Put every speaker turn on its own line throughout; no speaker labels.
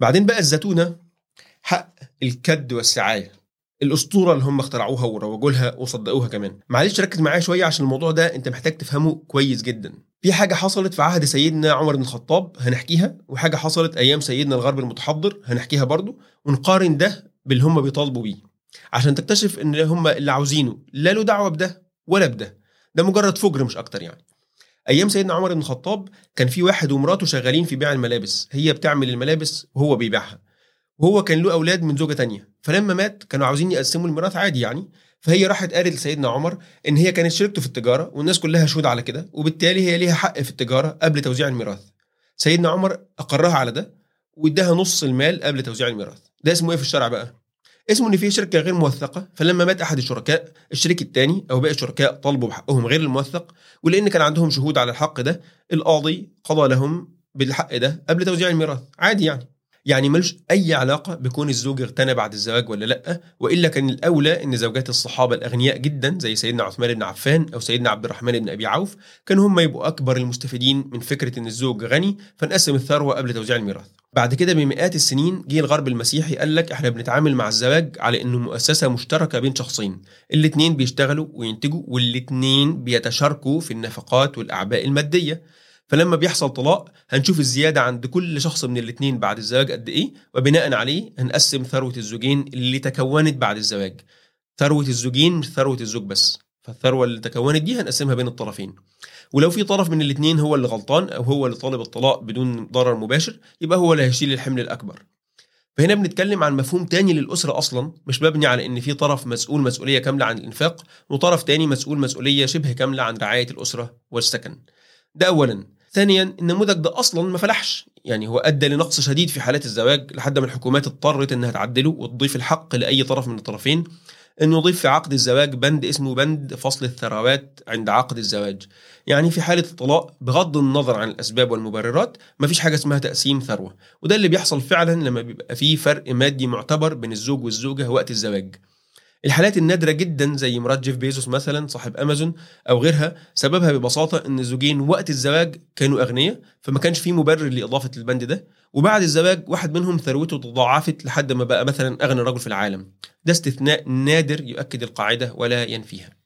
بعدين بقى الزتونة حق الكد والسعاية. الأسطورة اللي هم اخترعوها وروجوا لها وصدقوها كمان. معلش ركز معايا شوية عشان الموضوع ده أنت محتاج تفهمه كويس جدا. في حاجة حصلت في عهد سيدنا عمر بن الخطاب هنحكيها وحاجة حصلت أيام سيدنا الغرب المتحضر هنحكيها برضو ونقارن ده باللي هم بيطالبوا بيه. عشان تكتشف إن هم اللي عاوزينه لا له دعوة بده ولا بده. ده مجرد فجر مش أكتر يعني. أيام سيدنا عمر بن الخطاب كان في واحد ومراته شغالين في بيع الملابس هي بتعمل الملابس وهو بيبيعها وهو كان له أولاد من زوجة تانية فلما مات كانوا عاوزين يقسموا الميراث عادي يعني فهي راحت قالت لسيدنا عمر إن هي كانت شركته في التجارة والناس كلها شهود على كده وبالتالي هي ليها حق في التجارة قبل توزيع الميراث. سيدنا عمر أقرها على ده وإداها نص المال قبل توزيع الميراث. ده اسمه إيه في الشرع بقى؟ اسمه إن في شركة غير موثقة فلما مات أحد الشركاء الشريك الثاني أو باقي الشركاء طالبوا بحقهم غير الموثق ولأن كان عندهم شهود على الحق ده القاضي قضى لهم بالحق ده قبل توزيع الميراث. عادي يعني. يعني ملوش أي علاقة بكون الزوج اغتنى بعد الزواج ولا لأ وإلا كان الأولى إن زوجات الصحابة الأغنياء جدا زي سيدنا عثمان بن عفان أو سيدنا عبد الرحمن بن أبي عوف كانوا هم يبقوا أكبر المستفيدين من فكرة إن الزوج غني فنقسم الثروة قبل توزيع الميراث. بعد كده بمئات السنين جه الغرب المسيحي قال لك إحنا بنتعامل مع الزواج على إنه مؤسسة مشتركة بين شخصين الاثنين بيشتغلوا وينتجوا والاثنين بيتشاركوا في النفقات والأعباء المادية. فلما بيحصل طلاق هنشوف الزيادة عند كل شخص من الاثنين بعد الزواج قد إيه وبناء عليه هنقسم ثروة الزوجين اللي تكونت بعد الزواج. ثروة الزوجين مش ثروة الزوج بس. فالثروة اللي تكونت دي هنقسمها بين الطرفين. ولو في طرف من الاثنين هو اللي غلطان أو هو اللي طالب الطلاق بدون ضرر مباشر يبقى هو اللي هيشيل الحمل الأكبر. فهنا بنتكلم عن مفهوم تاني للأسرة أصلا مش مبني على إن في طرف مسؤول مسؤولية كاملة عن الإنفاق وطرف تاني مسؤول مسؤولية شبه كاملة عن رعاية الأسرة والسكن. ده أولا. ثانيا النموذج ده أصلا ما فلحش. يعني هو أدى لنقص شديد في حالات الزواج لحد ما الحكومات اضطرت إنها تعدله وتضيف الحق لأي طرف من الطرفين انه يضيف في عقد الزواج بند اسمه بند فصل الثروات عند عقد الزواج. يعني في حالة الطلاق بغض النظر عن الأسباب والمبررات مفيش حاجة اسمها تقسيم ثروة. وده اللي بيحصل فعلا لما بيبقى في فرق مادي معتبر بين الزوج والزوجة وقت الزواج. الحالات النادرة جدا زي مرات جيف بيزوس مثلا صاحب أمازون أو غيرها سببها ببساطة إن الزوجين وقت الزواج كانوا أغنياء فما كانش في مبرر لإضافة البند ده. وبعد الزواج واحد منهم ثروته تضاعفت لحد ما بقى مثلا أغنى رجل في العالم. ده استثناء نادر يؤكد القاعدة ولا ينفيها.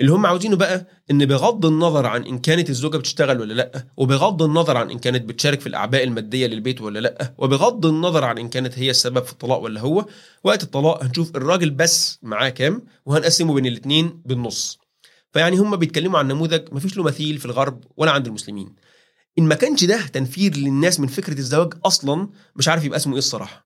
اللي هم عاوزينه بقى إن بغض النظر عن إن كانت الزوجة بتشتغل ولا لأ وبغض النظر عن إن كانت بتشارك في الأعباء المادية للبيت ولا لأ وبغض النظر عن إن كانت هي السبب في الطلاق ولا هو وقت الطلاق هنشوف الراجل بس معاه كام وهنقسمه بين الاثنين بالنص. فيعني هم بيتكلموا عن نموذج ما فيش له مثيل في الغرب ولا عند المسلمين. إن ما كانش ده تنفير للناس من فكرة الزواج أصلا مش عارف يبقى اسمه إيه الصراحة.